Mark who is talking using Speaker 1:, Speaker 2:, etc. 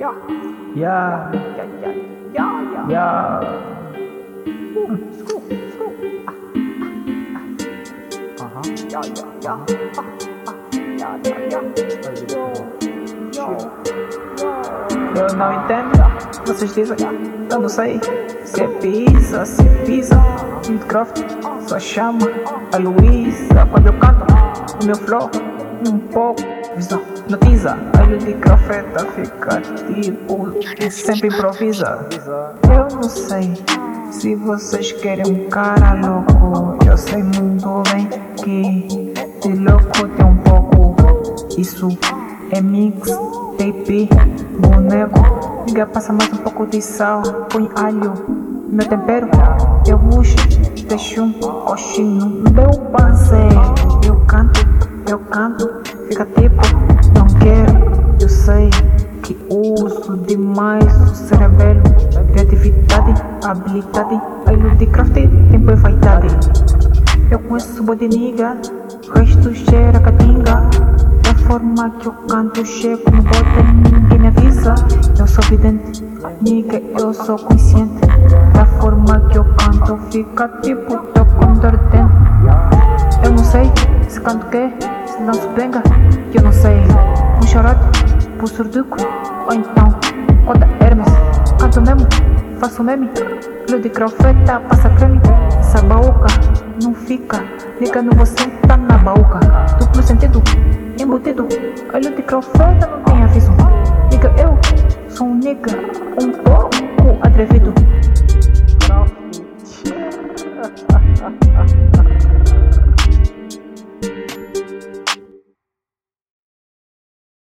Speaker 1: Yeah.
Speaker 2: Yeah,
Speaker 1: Yeah. Ah, ah, ah. Ah, ah.
Speaker 2: Eu não entendo, vocês dizem, eu não sei se é pizza, se é Minecraft, só chama a Luísa quando eu canto, o meu flow, um pouco, visão, notiza, de crafeta fica tipo, e sempre improvisa. Eu não sei se vocês querem um cara louco, eu sei muito bem que de louco tem um pouco, isso é mix, tape, boneco. Liga, passa mais um pouco de sal, põe alho. Meu tempero, eu puxo, deixo um coxinho meu parceiro. Eu canto, eu canto, fica tipo, demais o cerebelo. Criatividade, habilidade, alho de craft, tempo e vaidade. Eu conheço niga, o resto cheira catinga. Da forma que eu canto, chego no bote, ninguém me avisa. Eu sou vidente, niga, eu sou consciente. Da forma que eu canto, fica tipo, tô com dor de dente. Eu não sei se canto o quê, se danço benga, eu não sei. Um chorote, por surduco, ou então, conta Hermes. Canto mesmo, faço meme, Lua de crofeta, passa creme. Essa baúca não fica, liga no você, tá na baúca. Duplo sentido, embutido, olho de crofeta não tem aviso. Liga, eu sou um nigga, um pouco atrevido.